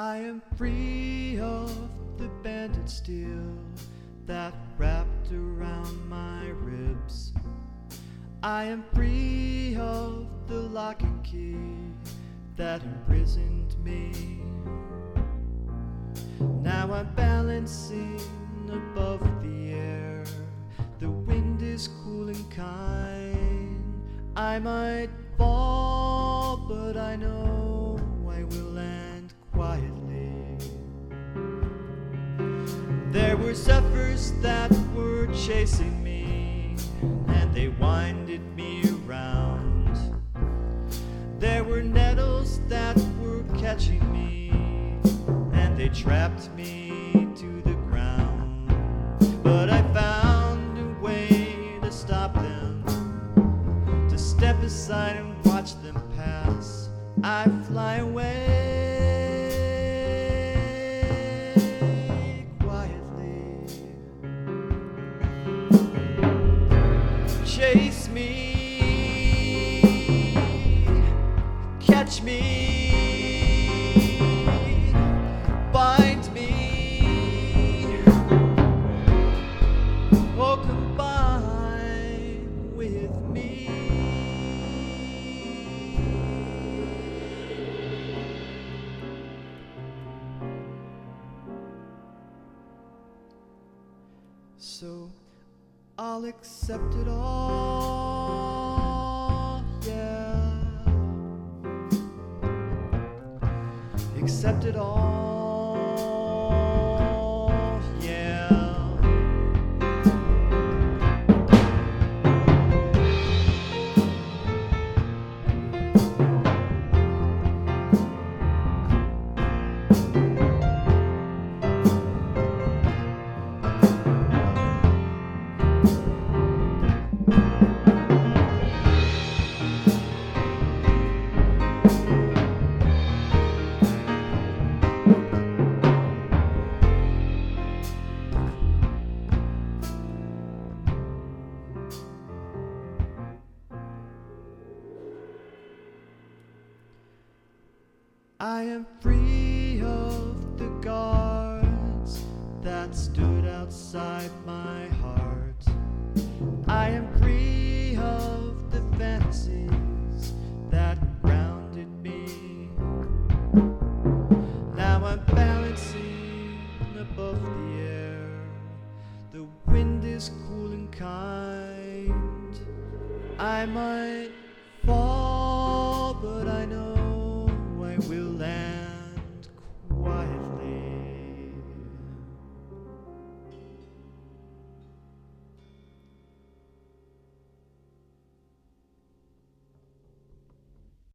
I am free of the banded steel that wrapped around my ribs. I am free of the lock and key that imprisoned me. Now I'm balancing above the air. The wind is cool and kind. I might fall, but I know There were zephyrs that were chasing me, and they winded me around. There were nettles that were catching me, and they trapped me to the ground. But I found a way to stop them, to step aside and watch them pass. I fly away Chase me, catch me, bind me, or combine with me. So I'll accept it all, Accept it all, I am free of the guards that stood outside my heart. I am free of the fences that grounded me. Now I'm balancing above the air. The wind is cool and kind. I might fall, but I know I will.